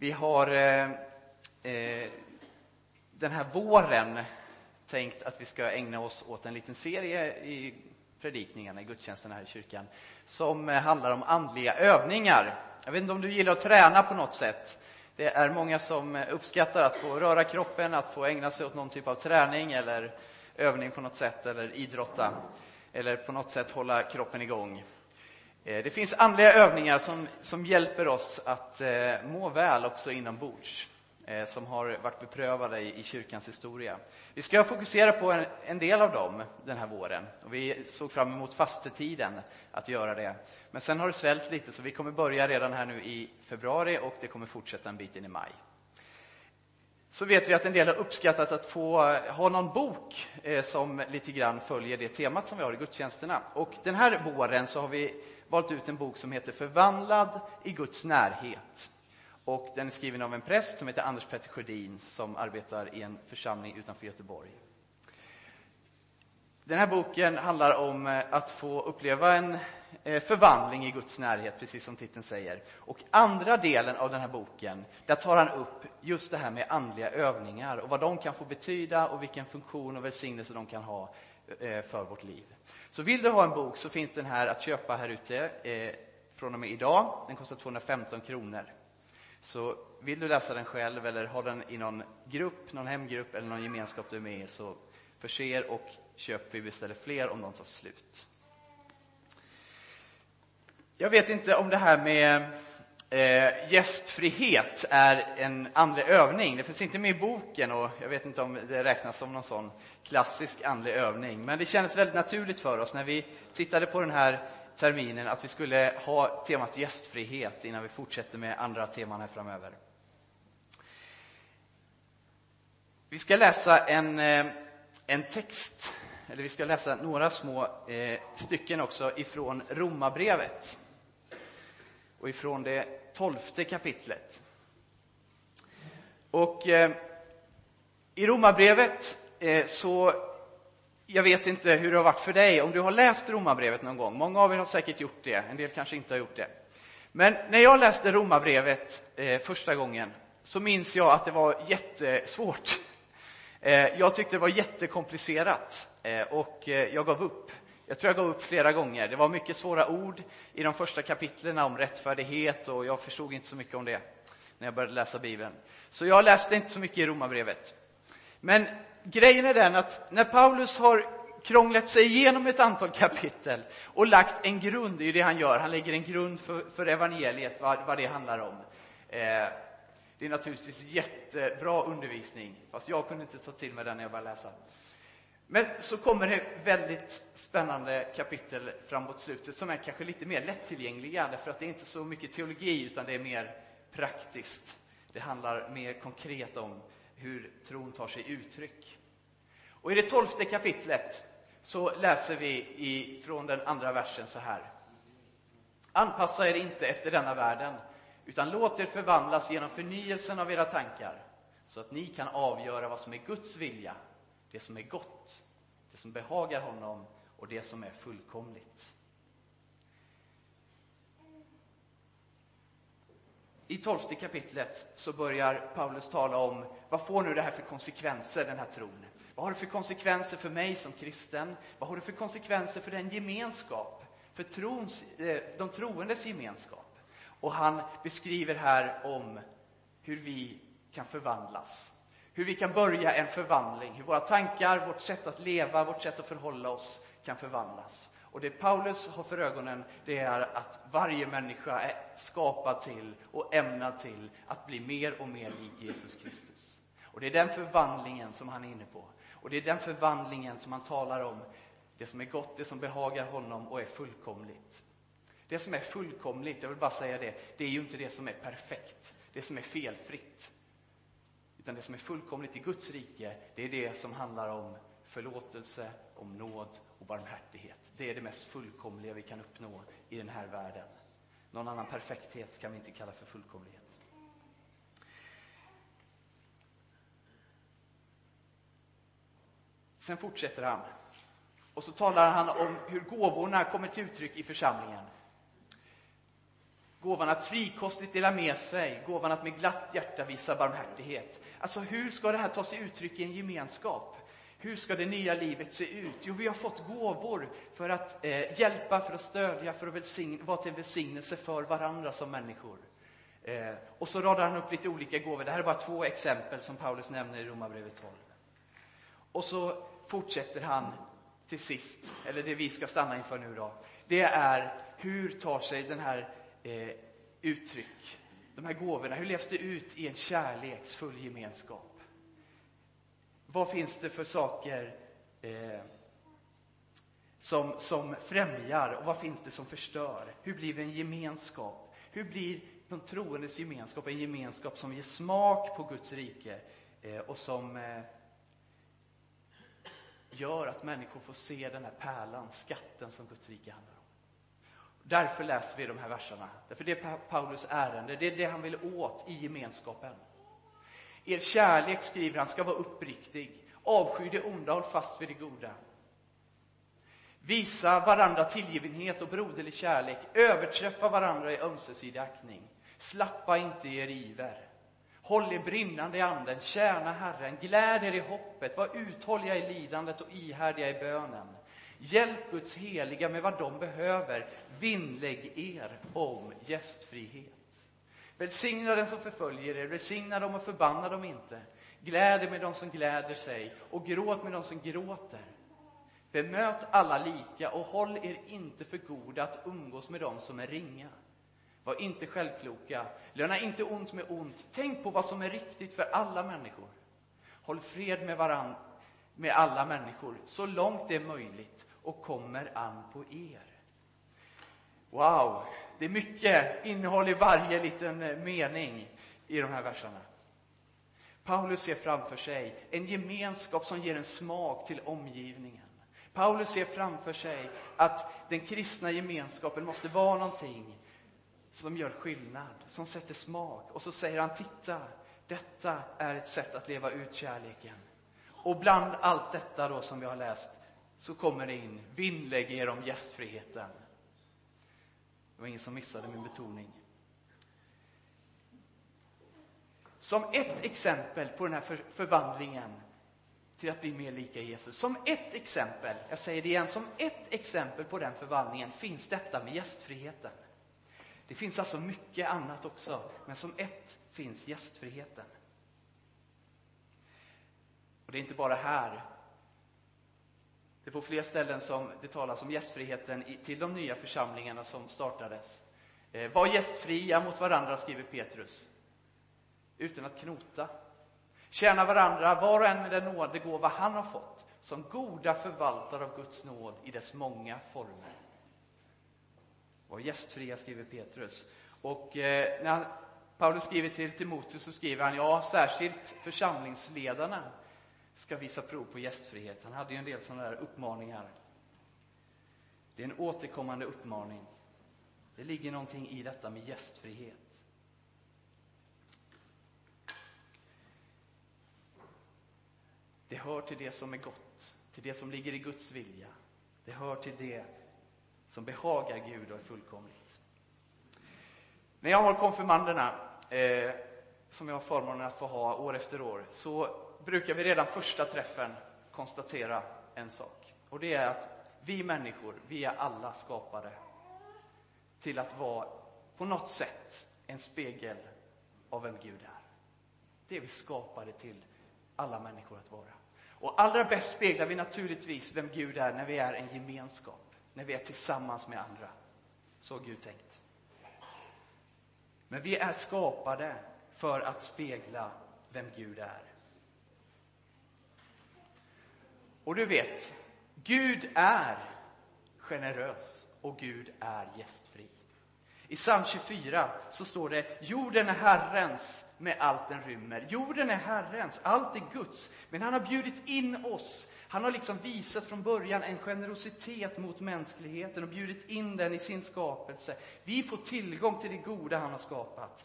Vi har eh, eh, den här våren tänkt att vi ska ägna oss åt en liten serie i predikningarna, i gudstjänsterna här i kyrkan, som handlar om andliga övningar. Jag vet inte om du gillar att träna på något sätt. Det är många som uppskattar att få röra kroppen, att få ägna sig åt någon typ av träning eller övning på något sätt, eller idrotta, eller på något sätt hålla kroppen igång. Eh, det finns andliga övningar som, som hjälper oss att eh, må väl också inombords, eh, som har varit beprövade i, i kyrkans historia. Vi ska fokusera på en, en, del av dem den här våren. Och vi såg fram emot fastetiden att göra det. Men sen har det svällt lite, så vi kommer börja redan här nu i februari och det kommer fortsätta en bit in i maj så vet vi att en del har uppskattat att få eh, ha någon bok eh, som lite grann följer det temat som vi har i gudstjänsterna. Och den här våren så har vi valt ut en bok som heter Förvandlad i Guds närhet. Och den är skriven av en präst som heter Anders Petter Sjödin som arbetar i en församling utanför Göteborg. Den här boken handlar om eh, att få uppleva en eh, förvandling i Guds närhet, precis som titeln säger. Och andra delen av den här boken, där tar han upp just det här med andliga övningar och vad de kan få betyda och vilken funktion och välsignelse de kan ha eh, för vårt liv. Så vill du ha en bok så finns den här att köpa här ute från och med idag. Den kostar 215 kronor. Så vill du läsa den själv eller ha den i någon grupp, någon hemgrupp eller någon gemenskap du är med i så förser och köp vi beställer fler om de tar slut. Jag vet inte om det här med eh, gästfrihet är en andlig övning. Det finns inte med i boken och jag vet inte om det räknas som någon sån klassisk andlig övning. Men det kändes väldigt naturligt för oss när vi tittade på den här terminen att vi skulle ha temat gästfrihet innan vi fortsätter med andra teman här framöver. Vi ska läsa en, eh, en text eller vi ska läsa några små eh, stycken också ifrån Romarbrevet och ifrån det tolfte kapitlet. Och eh, i Romarbrevet eh, så, jag vet inte hur det har varit för dig, om du har läst Romarbrevet någon gång. Många av er har säkert gjort det, en del kanske inte har gjort det. Men när jag läste Romarbrevet eh, första gången så minns jag att det var jättesvårt. Eh, jag tyckte det var jättekomplicerat. Eh, och eh, jag gav upp. Jag tror jag gav upp flera gånger. Det var mycket svåra ord i de första kapitlen om rättfärdighet och jag förstod inte så mycket om det när jag började läsa Bibeln. Så jag läste inte så mycket i Romarbrevet. Men grejen är den att när Paulus har krånglat sig igenom ett antal kapitel och lagt en grund, det är ju det han gör, han lägger en grund för, för evangeliet, vad, vad det handlar om. Eh, det är naturligtvis jättebra undervisning, fast jag kunde inte ta till mig den när jag började läsa. Men så kommer det väldigt spännande kapitel framåt slutet som är kanske lite mer lättillgängliga därför att det är inte så mycket teologi utan det är mer praktiskt. Det handlar mer konkret om hur tron tar sig uttryck. Och i det tolfte kapitlet så läser vi från den andra versen så här. Anpassa er inte efter denna världen utan låt er förvandlas genom förnyelsen av era tankar så att ni kan avgöra vad som är Guds vilja det som är gott, det som behagar honom och det som är fullkomligt. I tolfte kapitlet så börjar Paulus tala om vad får nu det här för konsekvenser, den här tron? Vad har det för konsekvenser för mig som kristen? Vad har det för konsekvenser för den gemenskap, för trons, eh, de troendes gemenskap? Och han beskriver här om hur vi kan förvandlas hur vi kan börja en förvandling, hur våra tankar, vårt sätt att leva, vårt sätt att förhålla oss kan förvandlas. Och det Paulus har för ögonen, det är att varje människa är skapad till och ämnad till att bli mer och mer lik Jesus Kristus. Och det är den förvandlingen som han är inne på. Och det är den förvandlingen som han talar om, det som är gott, det som behagar honom och är fullkomligt. Det som är fullkomligt, jag vill bara säga det, det är ju inte det som är perfekt, det som är felfritt. Utan det som är fullkomligt i Guds rike, det är det som handlar om förlåtelse, om nåd och barmhärtighet. Det är det mest fullkomliga vi kan uppnå i den här världen. Någon annan perfekthet kan vi inte kalla för fullkomlighet. Sen fortsätter han. Och så talar han om hur gåvorna kommer till uttryck i församlingen. Gåvan att frikostigt dela med sig, gåvan att med glatt hjärta visa barmhärtighet. Alltså hur ska det här ta sig uttryck i en gemenskap? Hur ska det nya livet se ut? Jo, vi har fått gåvor för att eh, hjälpa, för att stödja, för att välsign, vara till välsignelse för varandra som människor. Eh, och så radar han upp lite olika gåvor. Det här är bara två exempel som Paulus nämner i Romarbrevet 12. Och så fortsätter han till sist, eller det vi ska stanna inför nu då. Det är hur tar sig den här eh, uttryck, de här gåvorna, hur levs det ut i en kärleksfull gemenskap? Vad finns det för saker eh, som, som främjar och vad finns det som förstör? Hur blir vi en gemenskap? Hur blir de troendes gemenskap en gemenskap som ger smak på Guds rike eh, och som eh, gör att människor får se den här pärlan, skatten som Guds rike handlar om. Därför läser vi de här verserna. Därför det är Paulus ärende, det är det han vill åt i gemenskapen. Er kärlek, skriver han, ska vara uppriktig. Avsky det onda, håll fast vid det goda. Visa varandra tillgivenhet och broderlig kärlek. Överträffa varandra i ömsesidig aktning. Slappa inte i er iver. Håll er brinnande i anden, tjäna Herren, gläd er i hoppet, var uthålliga i lidandet och ihärdiga i bönen. Hjälp Guds heliga med vad de behöver, vinnlägg er om gästfrihet. Välsigna den som förföljer er, välsigna dem och förbanna dem inte. Gläd er med dem som gläder sig och gråt med dem som gråter. Bemöt alla lika och håll er inte för goda att umgås med dem som är ringa. Var inte självkloka, löna inte ont med ont. Tänk på vad som är riktigt för alla människor. Håll fred med varandra, med alla människor, så långt det är möjligt och kommer an på er. Wow, det är mycket innehåll i varje liten eh, mening i de här verserna. Paulus ser framför sig en gemenskap som ger en smak till omgivningen. Paulus ser framför sig att den kristna gemenskapen måste vara någonting som gör skillnad, som sätter smak. Och så säger han, titta, detta är ett sätt att leva ut kärleken. Och bland allt detta då som vi har läst så kommer det in, vinnlägg er om gästfriheten. Det var ingen som missade min betoning. Som ett exempel på den här för förvandlingen till att bli mer lika Jesus. Som ett exempel, jag säger det igen, som ett exempel på den förvandlingen finns detta med gästfriheten. Det finns alltså mycket annat också, men som ett finns gästfriheten. Och det är inte bara här. Det är på fler ställen som det talas om gästfriheten till de nya församlingarna som startades. Eh, var gästfria mot varandra, skriver Petrus, utan att knota. Tjäna varandra, var och en med den nådegåva han har fått, som goda förvaltare av Guds nåd i dess många former. Var gästfria, skriver Petrus. Och eh, när Paulus skriver till Timoteus så skriver han, ja, särskilt församlingsledarna ska visa prov på gästfrihet. Han hade ju en del sådana där uppmaningar. Det är en återkommande uppmaning. Det ligger någonting i detta med gästfrihet. Det hör till det som är gott, till det som ligger i Guds vilja. Det hör till det som behagar Gud och är fullkomligt. När jag har konfirmanderna, eh, som jag har förmånen att få ha år efter år, så brukar vi redan första träffen konstatera en sak. Och det är att vi människor, vi är alla skapade till att vara på något sätt en spegel av vem Gud är. Det är vi skapade till, alla människor att vara. Och allra bäst speglar vi naturligtvis vem Gud är när vi är en gemenskap när vi är tillsammans med andra. Så har Gud tänkt. Men vi är skapade för att spegla vem Gud är. Och du vet, Gud är generös och Gud är gästfri. I psalm 24 så står det, jorden är Herrens med allt den rymmer. Jorden är Herrens, allt är Guds. Men han har bjudit in oss han har liksom visat från början en generositet mot mänskligheten och bjudit in den i sin skapelse. Vi får tillgång till det goda han har skapat.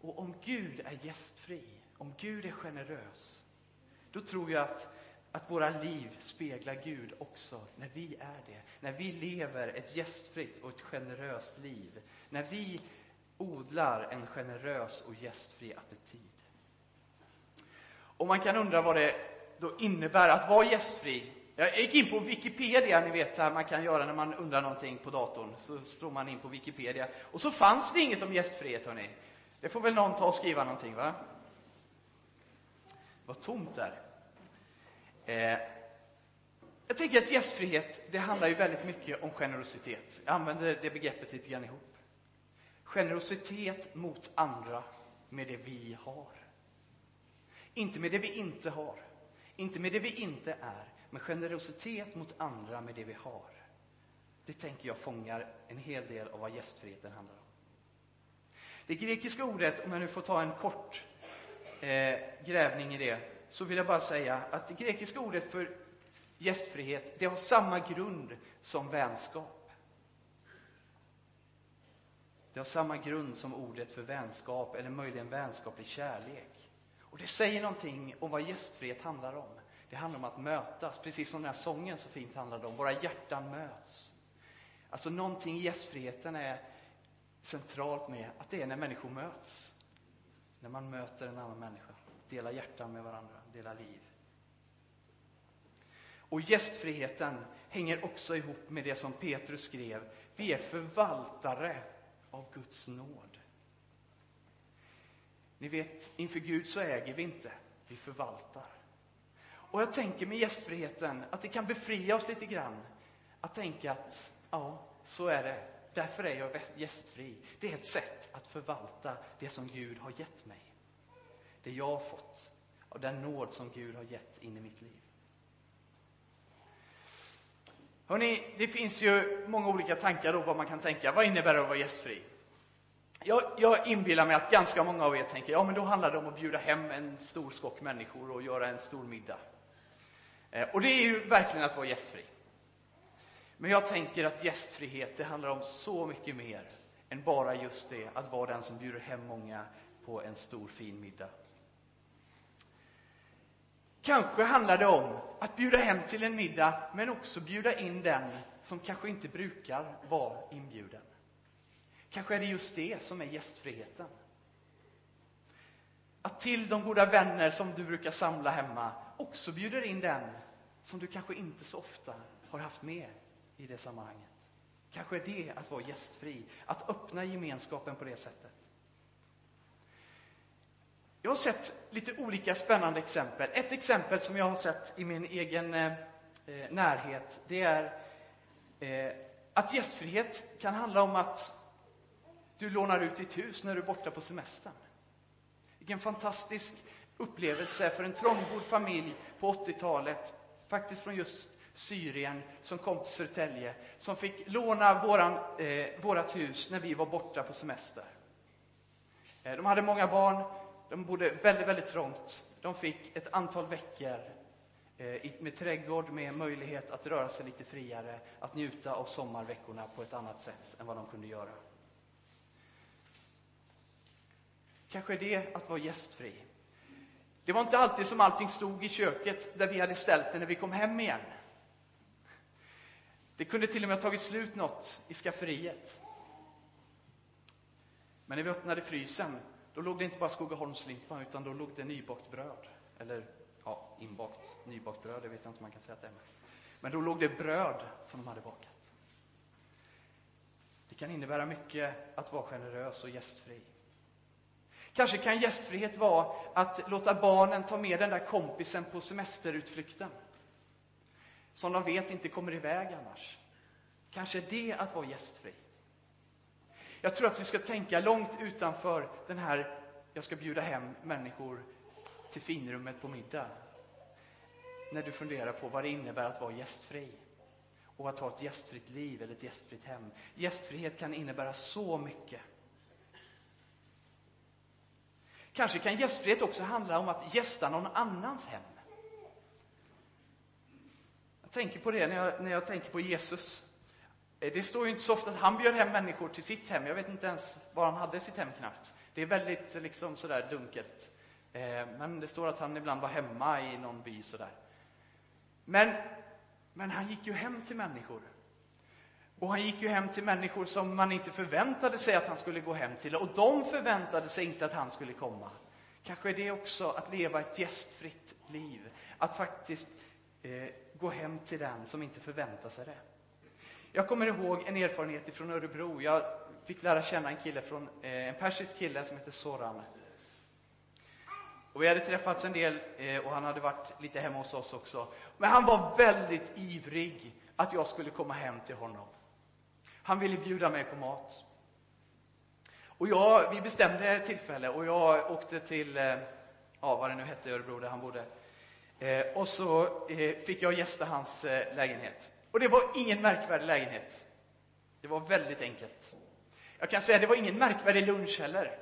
Och om Gud är gästfri, om Gud är generös, då tror jag att, att våra liv speglar Gud också när vi är det. När vi lever ett gästfritt och ett generöst liv. När vi odlar en generös och gästfri attityd. Och man kan undra vad det då innebär att vara gästfri. Jag gick in på Wikipedia, ni vet här man kan göra när man undrar någonting på datorn. Så slår man in på Wikipedia. Och så fanns det inget om gästfrihet, hörni. Det får väl någon ta och skriva någonting, va? Det var tomt där. Eh, jag tänker att gästfrihet, det handlar ju väldigt mycket om generositet. Jag använder det begreppet lite grann ihop. Generositet mot andra med det vi har. Inte med det vi inte har, inte med det vi inte är, men generositet mot andra med det vi har. Det tänker jag fångar en hel del av vad gästfriheten handlar om. Det grekiska ordet, om jag nu får ta en kort eh, grävning i det, så vill jag bara säga att det grekiska ordet för gästfrihet, det har samma grund som vänskap. Det har samma grund som ordet för vänskap, eller möjligen vänskaplig kärlek. Och det säger någonting om vad gästfrihet handlar om. Det handlar om att mötas, precis som den här sången så fint handlade om. Våra hjärtan möts. Alltså någonting i gästfriheten är centralt med att det är när människor möts. När man möter en annan människa, delar hjärtan med varandra, dela liv. Och gästfriheten hänger också ihop med det som Petrus skrev. Vi är förvaltare av Guds nåd. Ni vet, inför Gud så äger vi inte, vi förvaltar. Och jag tänker med gästfriheten att det kan befria oss lite grann. Att tänka att, ja, så är det. Därför är jag gästfri. Det är ett sätt att förvalta det som Gud har gett mig. Det jag har fått av den nåd som Gud har gett in i mitt liv. Hörrni, det finns ju många olika tankar om vad man kan tänka. Vad innebär det att vara gästfri? Jag, jag inbillar mig att ganska många av er tänker, ja men då handlar det om att bjuda hem en stor skock människor och göra en stor middag. Eh, och det är ju verkligen att vara gästfri. Men jag tänker att gästfrihet, det handlar om så mycket mer än bara just det, att vara den som bjuder hem många på en stor fin middag. Kanske handlar det om att bjuda hem till en middag, men också bjuda in den som kanske inte brukar vara inbjuden. Kanske är det just det som är gästfriheten. Att till de goda vänner som du brukar samla hemma också bjuder in den som du kanske inte så ofta har haft med i det sammanhanget. Kanske är det att vara gästfri, att öppna gemenskapen på det sättet. Jag har sett lite olika spännande exempel. Ett exempel som jag har sett i min egen eh, eh, närhet, det är eh, att gästfrihet kan handla om att du lånar ut ditt hus när du är borta på semestern. Vilken fantastisk upplevelse för en trångbodd familj på 80-talet, faktiskt från just Syrien, som kom till Södertälje, som fick låna våran, eh, vårat hus när vi var borta på semester. Eh, de hade många barn, de bodde väldigt, väldigt trångt. De fick ett antal veckor eh, med trädgård, med möjlighet att röra sig lite friare, att njuta av sommarveckorna på ett annat sätt än vad de kunde göra. Kanske är det att vara gästfri. Det var inte alltid som allting stod i köket där vi hade ställt det när vi kom hem igen. Det kunde till och med ha tagit slut något i skafferiet. Men när vi öppnade frysen, då låg det inte bara Skogaholmslimpa, utan då låg det nybakt bröd. Eller, ja, inbakt nybakt bröd, det vet jag inte om man kan säga att det är. Men då låg det bröd som de hade bakat. Det kan innebära mycket att vara generös och gästfri. Kanske kan gästfrihet vara att låta barnen ta med den där kompisen på semesterutflykten. Som de vet inte kommer iväg annars. Kanske är det att vara gästfri. Jag tror att vi ska tänka långt utanför den här, jag ska bjuda hem människor till finrummet på middag. När du funderar på vad det innebär att vara gästfri och att ha ett gästfritt liv eller ett gästfritt hem. Gästfrihet kan innebära så mycket. Kanske kan gästfrihet också handla om att gästa någon annans hem. Jag tänker på det när jag, när jag tänker på Jesus. Eh, det står ju inte så ofta att han bjöd hem människor till sitt hem. Jag vet inte ens var han hade sitt hem knappt. Det är väldigt liksom sådär dunkelt. Eh, men det står att han ibland var hemma i någon by sådär. Men, men han gick ju hem till människor. Och han gick ju hem till människor som man inte förväntade sig att han skulle gå hem till. Och de förväntade sig inte att han skulle komma. Kanske är det också att leva ett gästfritt liv. Att faktiskt eh, gå hem till den som inte förväntar sig det. Jag kommer ihåg en erfarenhet från Örebro. Jag fick lära känna en kille från, eh, en persisk kille som heter Soran. Och vi hade träffats en del eh, och han hade varit lite hemma hos oss också. Men han var väldigt ivrig att jag skulle komma hem till honom. Han ville bjuda mig på mat. Och jag, vi bestämde tillfälle och jag åkte till, eh, ja, vad det nu hette, Örebro där han bodde. Och så fick jag gästa hans lägenhet. Och det var ingen märkvärdig lägenhet. Det var väldigt enkelt. Jag kan säga, det var ingen märkvärdig lunch heller.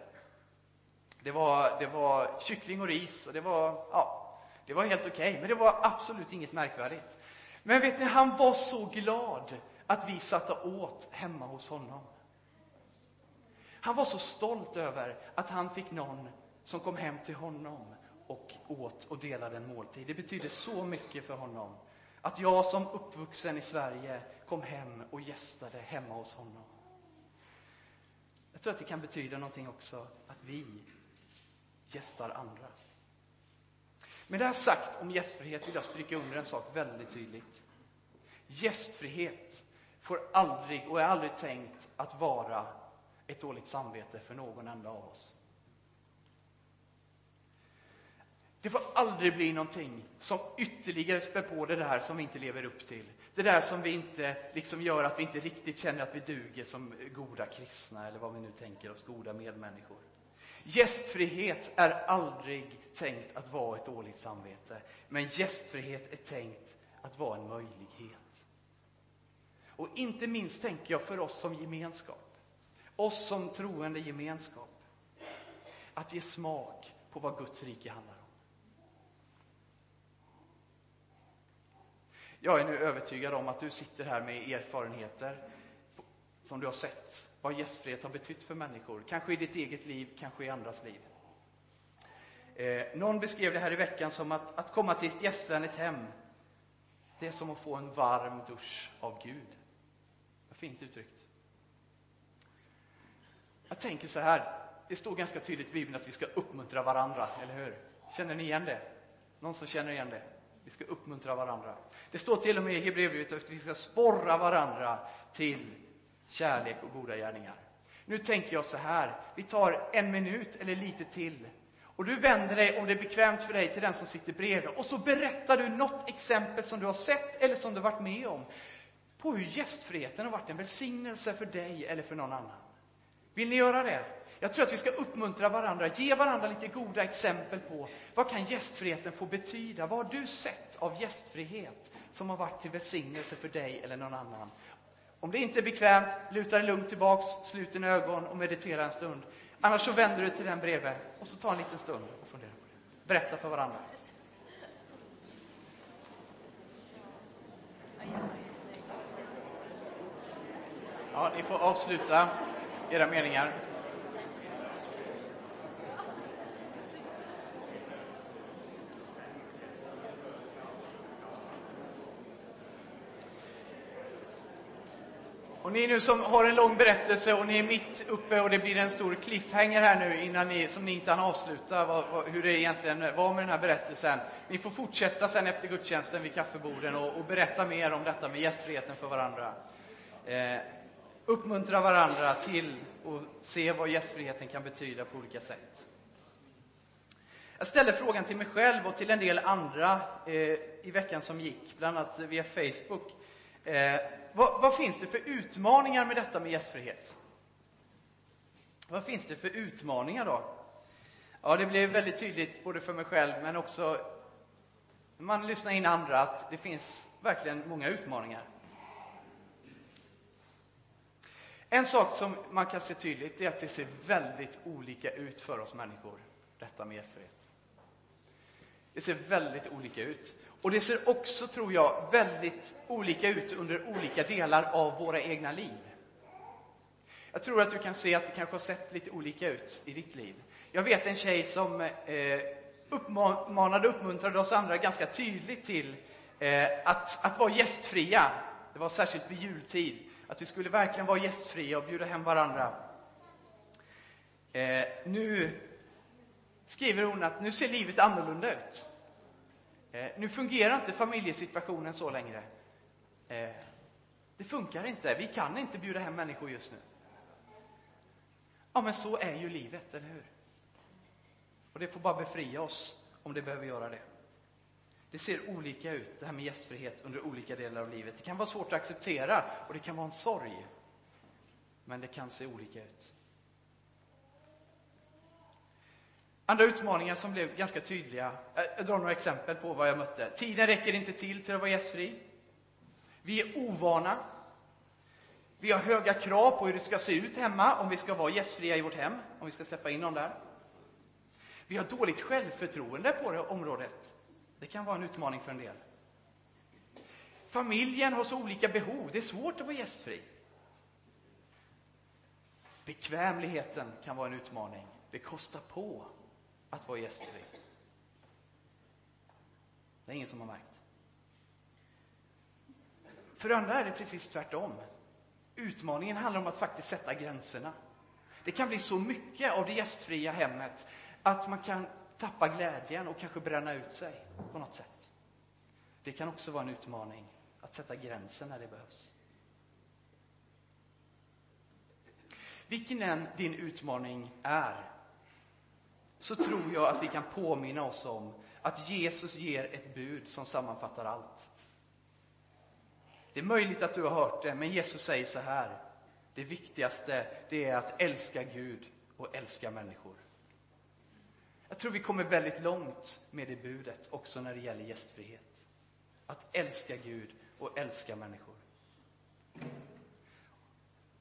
Det var, det var kyckling och ris och det var, ja, det var helt okej, okay, men det var absolut inget märkvärdigt. Men vet ni, han var så glad att vi satt och åt hemma hos honom. Han var så stolt över att han fick någon som kom hem till honom och åt och delade en måltid. Det betydde så mycket för honom att jag som uppvuxen i Sverige kom hem och gästade hemma hos honom. Jag tror att det kan betyda någonting också att vi gästar andra. Med det här sagt om gästfrihet vill jag stryka under en sak väldigt tydligt. Gästfrihet får aldrig och är aldrig tänkt att vara ett dåligt samvete för någon enda av oss. Det får aldrig bli någonting som ytterligare spär på det där som vi inte lever upp till. Det där som vi inte liksom gör att vi inte riktigt känner att vi duger som goda kristna eller vad vi nu tänker oss, goda medmänniskor. Gästfrihet är aldrig tänkt att vara ett dåligt samvete, men gästfrihet är tänkt att vara en möjlighet. Och inte minst tänker jag för oss som gemenskap, oss som troende gemenskap, att ge smak på vad Guds rike handlar om. Jag är nu övertygad om att du sitter här med erfarenheter som du har sett vad gästfrihet har betytt för människor. Kanske i ditt eget liv, kanske i andras liv. Eh, någon beskrev det här i veckan som att, att komma till ett gästvänligt hem, det är som att få en varm dusch av Gud. Vad fint uttryckt. Jag tänker så här, det står ganska tydligt i Bibeln att vi ska uppmuntra varandra, eller hur? Känner ni igen det? Någon som känner igen det? Vi ska uppmuntra varandra. Det står till och med i Hebreerbrevet att vi ska sporra varandra till kärlek och goda gärningar. Nu tänker jag så här, vi tar en minut eller lite till. Och du vänder dig, om det är bekvämt för dig, till den som sitter bredvid. Och så berättar du något exempel som du har sett eller som du varit med om. På hur gästfriheten har varit en välsignelse för dig eller för någon annan. Vill ni göra det? Jag tror att vi ska uppmuntra varandra, ge varandra lite goda exempel på vad kan gästfriheten få betyda? Vad har du sett av gästfrihet som har varit till välsignelse för dig eller någon annan? Om det inte är bekvämt, luta dig lugnt tillbaks, slut dina ögon och meditera en stund. Annars så vänder du till den bredvid och så ta en liten stund och fundera på det. Berätta för varandra. Ja, ni får avsluta era meningar. Och ni nu som har en lång berättelse och ni är mitt uppe och det blir en stor cliffhanger här nu innan ni, som ni inte hann avsluta vad, vad, hur det egentligen var med den här berättelsen. Ni får fortsätta sen efter gudstjänsten vid kaffeborden och, och berätta mer om detta med gästfriheten för varandra. Eh, uppmuntra varandra till att se vad gästfriheten kan betyda på olika sätt. Jag ställde frågan till mig själv och till en del andra eh, i veckan som gick, bland annat via Facebook. Eh, vad, vad, finns det för utmaningar med detta med gästfrihet? Vad finns det för utmaningar då? Ja, det blev väldigt tydligt både för mig själv men också när man lyssnar in andra att det finns verkligen många utmaningar. En sak som man kan se tydligt är att det ser väldigt olika ut för oss människor, detta med gästfrihet. Det ser väldigt olika ut. Och det ser också, tror jag, väldigt olika ut under olika delar av våra egna liv. Jag tror att du kan se att det kanske har sett lite olika ut i ditt liv. Jag vet en tjej som eh, uppmanade och uppmuntrade oss andra ganska tydligt till eh, att, att vara gästfria. Det var särskilt vid jultid att vi skulle verkligen vara gästfria och bjuda hem varandra. Eh, nu skriver hon att nu ser livet annorlunda ut. Eh, nu fungerar inte familjesituationen så längre. Eh, det funkar inte. Vi kan inte bjuda hem människor just nu. Ja, men så är ju livet, eller hur? Och det får bara befria oss om det behöver göra det. Det ser olika ut, det här med gästfrihet, under olika delar av livet. Det kan vara svårt att acceptera och det kan vara en sorg. Men det kan se olika ut. Andra utmaningar som blev ganska tydliga. Jag drar några exempel på vad jag mötte. Tiden räcker inte till till att vara gästfri. Vi är ovana. Vi har höga krav på hur det ska se ut hemma om vi ska vara gästfria i vårt hem, om vi ska släppa in någon där. Vi har dåligt självförtroende på det området. Det kan vara en utmaning för en del. Familjen har så olika behov. Det är svårt att vara gästfri. Bekvämligheten kan vara en utmaning. Det kostar på att vara gästfri. Det är ingen som har märkt. För andra är det precis tvärtom. Utmaningen handlar om att faktiskt sätta gränserna. Det kan bli så mycket av det gästfria hemmet att man kan tappa glädjen och kanske bränna ut sig på något sätt. Det kan också vara en utmaning att sätta gränsen när det behövs. Vilken än din utmaning är, så tror jag att vi kan påminna oss om att Jesus ger ett bud som sammanfattar allt. Det är möjligt att du har hört det, men Jesus säger så här. Det viktigaste, det är att älska Gud och älska människor. Jag tror vi kommer väldigt långt med det budet också när det gäller gästfrihet. Att älska Gud och älska människor.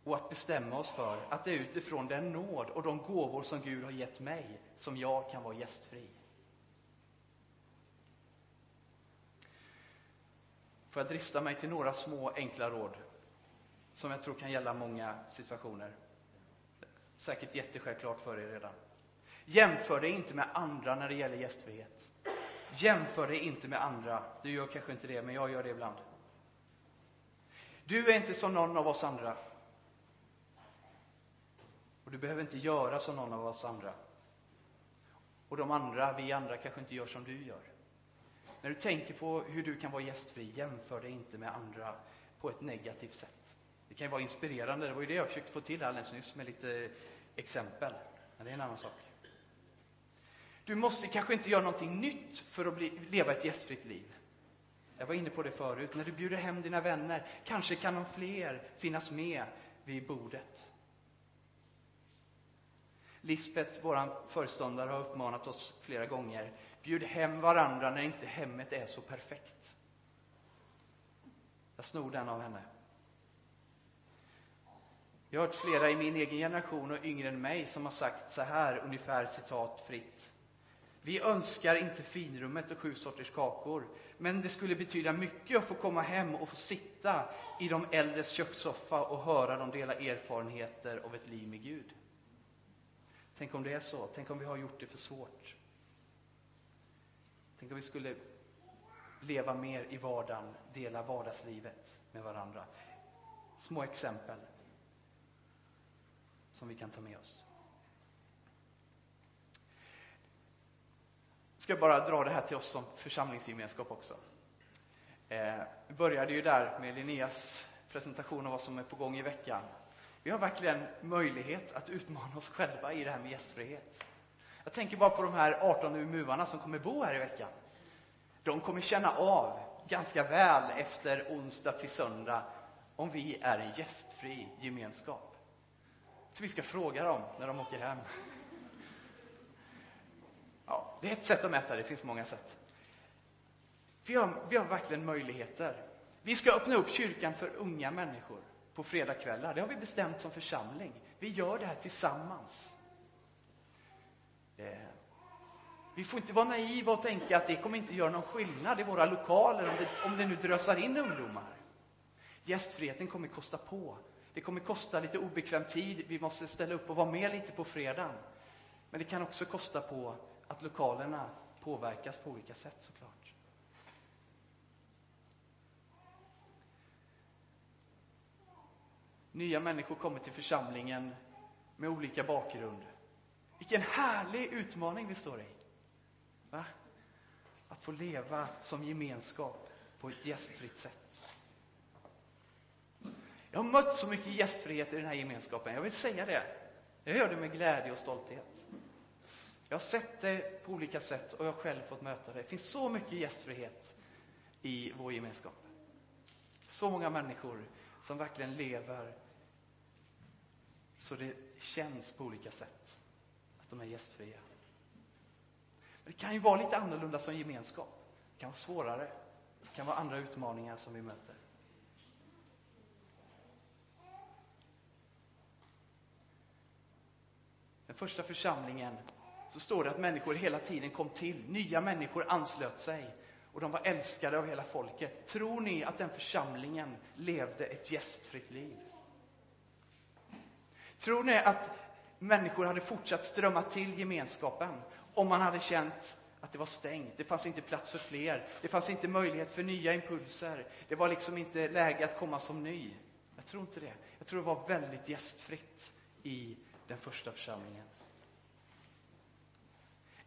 Och att bestämma oss för att det är utifrån den nåd och de gåvor som Gud har gett mig som jag kan vara gästfri. Får jag drista mig till några små enkla råd som jag tror kan gälla många situationer. Säkert jättesjälvklart för er redan. Jämför dig inte med andra när det gäller gästfrihet. Jämför dig inte med andra. Du gör kanske inte det, men jag gör det ibland. Du är inte som någon av oss andra. Och du behöver inte göra som någon av oss andra. Och de andra, vi andra, kanske inte gör som du gör. När du tänker på hur du kan vara gästfri, jämför dig inte med andra på ett negativt sätt. Det kan ju vara inspirerande, det var ju det jag försökte få till alldeles nyss med lite exempel. Men det är en annan sak. Du måste kanske inte göra någonting nytt för att bli, leva ett gästfritt liv. Jag var inne på det förut. När du bjuder hem dina vänner, kanske kan de fler finnas med vid bordet. Lisbeth, vår föreståndare, har uppmanat oss flera gånger. Bjud hem varandra när inte hemmet är så perfekt. Jag snor den av henne. Jag har hört flera i min egen generation och yngre än mig som har sagt så här, ungefär citat fritt. Vi önskar inte finrummet och sju sorters kakor, men det skulle betyda mycket att få komma hem och få sitta i de äldres kökssoffa och höra dem dela erfarenheter av ett liv med Gud. Tänk om det är så. Tänk om vi har gjort det för svårt. Tänk om vi skulle leva mer i vardagen, dela vardagslivet med varandra. Små exempel som vi kan ta med oss. Ska bara dra det här till oss som församlingsgemenskap också. Eh, vi började ju där med Linneas presentation av vad som är på gång i veckan. Vi har verkligen möjlighet att utmana oss själva i det här med gästfrihet. Jag tänker bara på de här 18 umuarna som kommer bo här i veckan. De kommer känna av ganska väl efter onsdag till söndag om vi är en gästfri gemenskap. Så vi ska fråga dem när de åker hem. Det är ett sätt att mäta det, finns många sätt. Vi har, vi har verkligen möjligheter. Vi ska öppna upp kyrkan för unga människor på fredagskvällar. Det har vi bestämt som församling. Vi gör det här tillsammans. Eh, vi får inte vara naiva och tänka att det kommer inte göra någon skillnad i våra lokaler om det, om det nu drösar in ungdomar. Gästfriheten kommer kosta på. Det kommer kosta lite obekväm tid. Vi måste ställa upp och vara med lite på fredagen. Men det kan också kosta på att lokalerna påverkas på olika sätt såklart. Nya människor kommer till församlingen med olika bakgrund. Vilken härlig utmaning vi står i. Va? Att få leva som gemenskap på ett gästfritt sätt. Jag har mött så mycket gästfrihet i den här gemenskapen. Jag vill säga det. Jag gör det med glädje och stolthet. Jag har sett det på olika sätt och jag har själv fått möta det. Det finns så mycket gästfrihet i vår gemenskap. Så många människor som verkligen lever så det känns på olika sätt att de är gästfria. Men det kan ju vara lite annorlunda som gemenskap. Det kan vara svårare. Det kan vara andra utmaningar som vi möter. Den första församlingen så står det att människor hela tiden kom till. Nya människor anslöt sig och de var älskade av hela folket. Tror ni att den församlingen levde ett gästfritt liv? Tror ni att människor hade fortsatt strömma till gemenskapen om man hade känt att det var stängt, det fanns inte plats för fler, det fanns inte möjlighet för nya impulser, det var liksom inte läge att komma som ny. Jag tror inte det. Jag tror det var väldigt gästfritt i den första församlingen.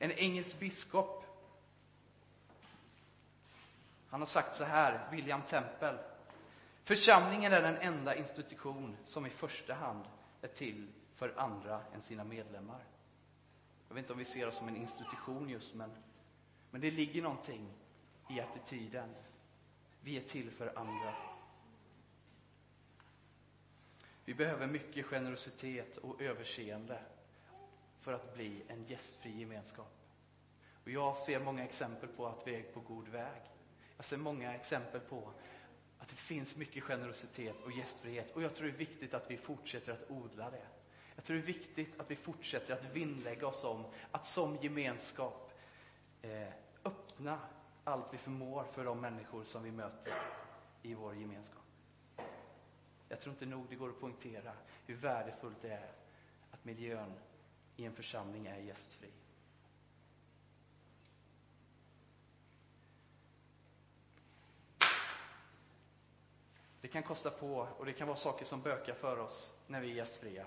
En engelsk biskop, han har sagt så här, William Temple. Församlingen är den enda institution som i första hand är till för andra än sina medlemmar. Jag vet inte om vi ser oss som en institution just, men, men det ligger någonting i attityden. Vi är till för andra. Vi behöver mycket generositet och överseende för att bli en gästfri gemenskap. Och jag ser många exempel på att vi är på god väg. Jag ser många exempel på att det finns mycket generositet och gästfrihet. Och jag tror det är viktigt att vi fortsätter att odla det. Jag tror det är viktigt att vi fortsätter att vinnlägga oss om att som gemenskap eh, öppna allt vi förmår för de människor som vi möter i vår gemenskap. Jag tror inte nog det går att poängtera hur värdefullt det är att miljön i en församling är gästfri. Det kan kosta på och det kan vara saker som bökar för oss när vi är gästfria.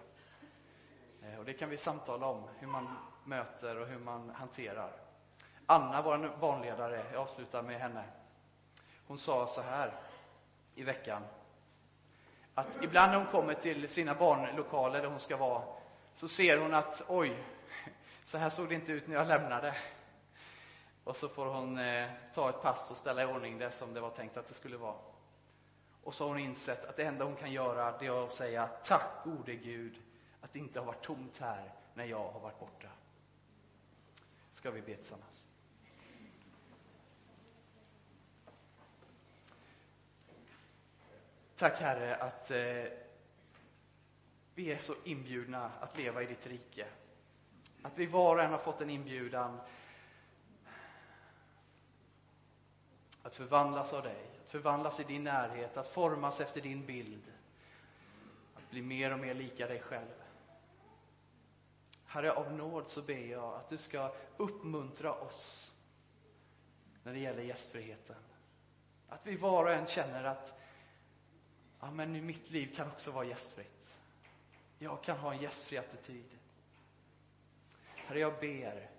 Eh, och det kan vi samtala om, hur man möter och hur man hanterar. Anna, vår barnledare, jag avslutar med henne. Hon sa så här i veckan. Att ibland när hon kommer till sina barnlokaler där hon ska vara, så ser hon att oj, så här såg det inte ut när jag lämnade. Och så får hon eh, ta ett pass och ställa i ordning det som det var tänkt att det skulle vara. Och så har hon insett att det enda hon kan göra det är att säga tack gode Gud att det inte har varit tomt här när jag har varit borta. Ska vi be tillsammans? Tack Herre att eh, vi är så inbjudna att leva i ditt rike. Att vi var och en har fått en inbjudan att förvandlas av dig, att förvandlas i din närhet, att formas efter din bild, att bli mer och mer lika dig själv. Herre, av nåd så ber jag att du ska uppmuntra oss när det gäller gästfriheten. Att vi var och en känner att ja, men mitt liv kan också vara gästfritt. Jag kan ha en gästfri attityd. Herre, jag ber.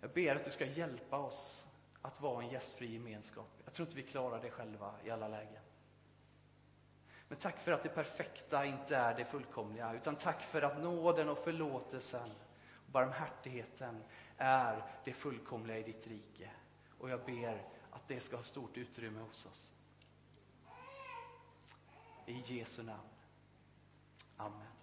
Jag ber att du ska hjälpa oss att vara en gästfri gemenskap. Jag tror inte vi klarar det själva i alla lägen. Men tack för att det perfekta inte är det fullkomliga, utan tack för att nåden och förlåtelsen och barmhärtigheten är det fullkomliga i ditt rike. Och jag ber att det ska ha stort utrymme hos oss. I Jesu namn. Amen.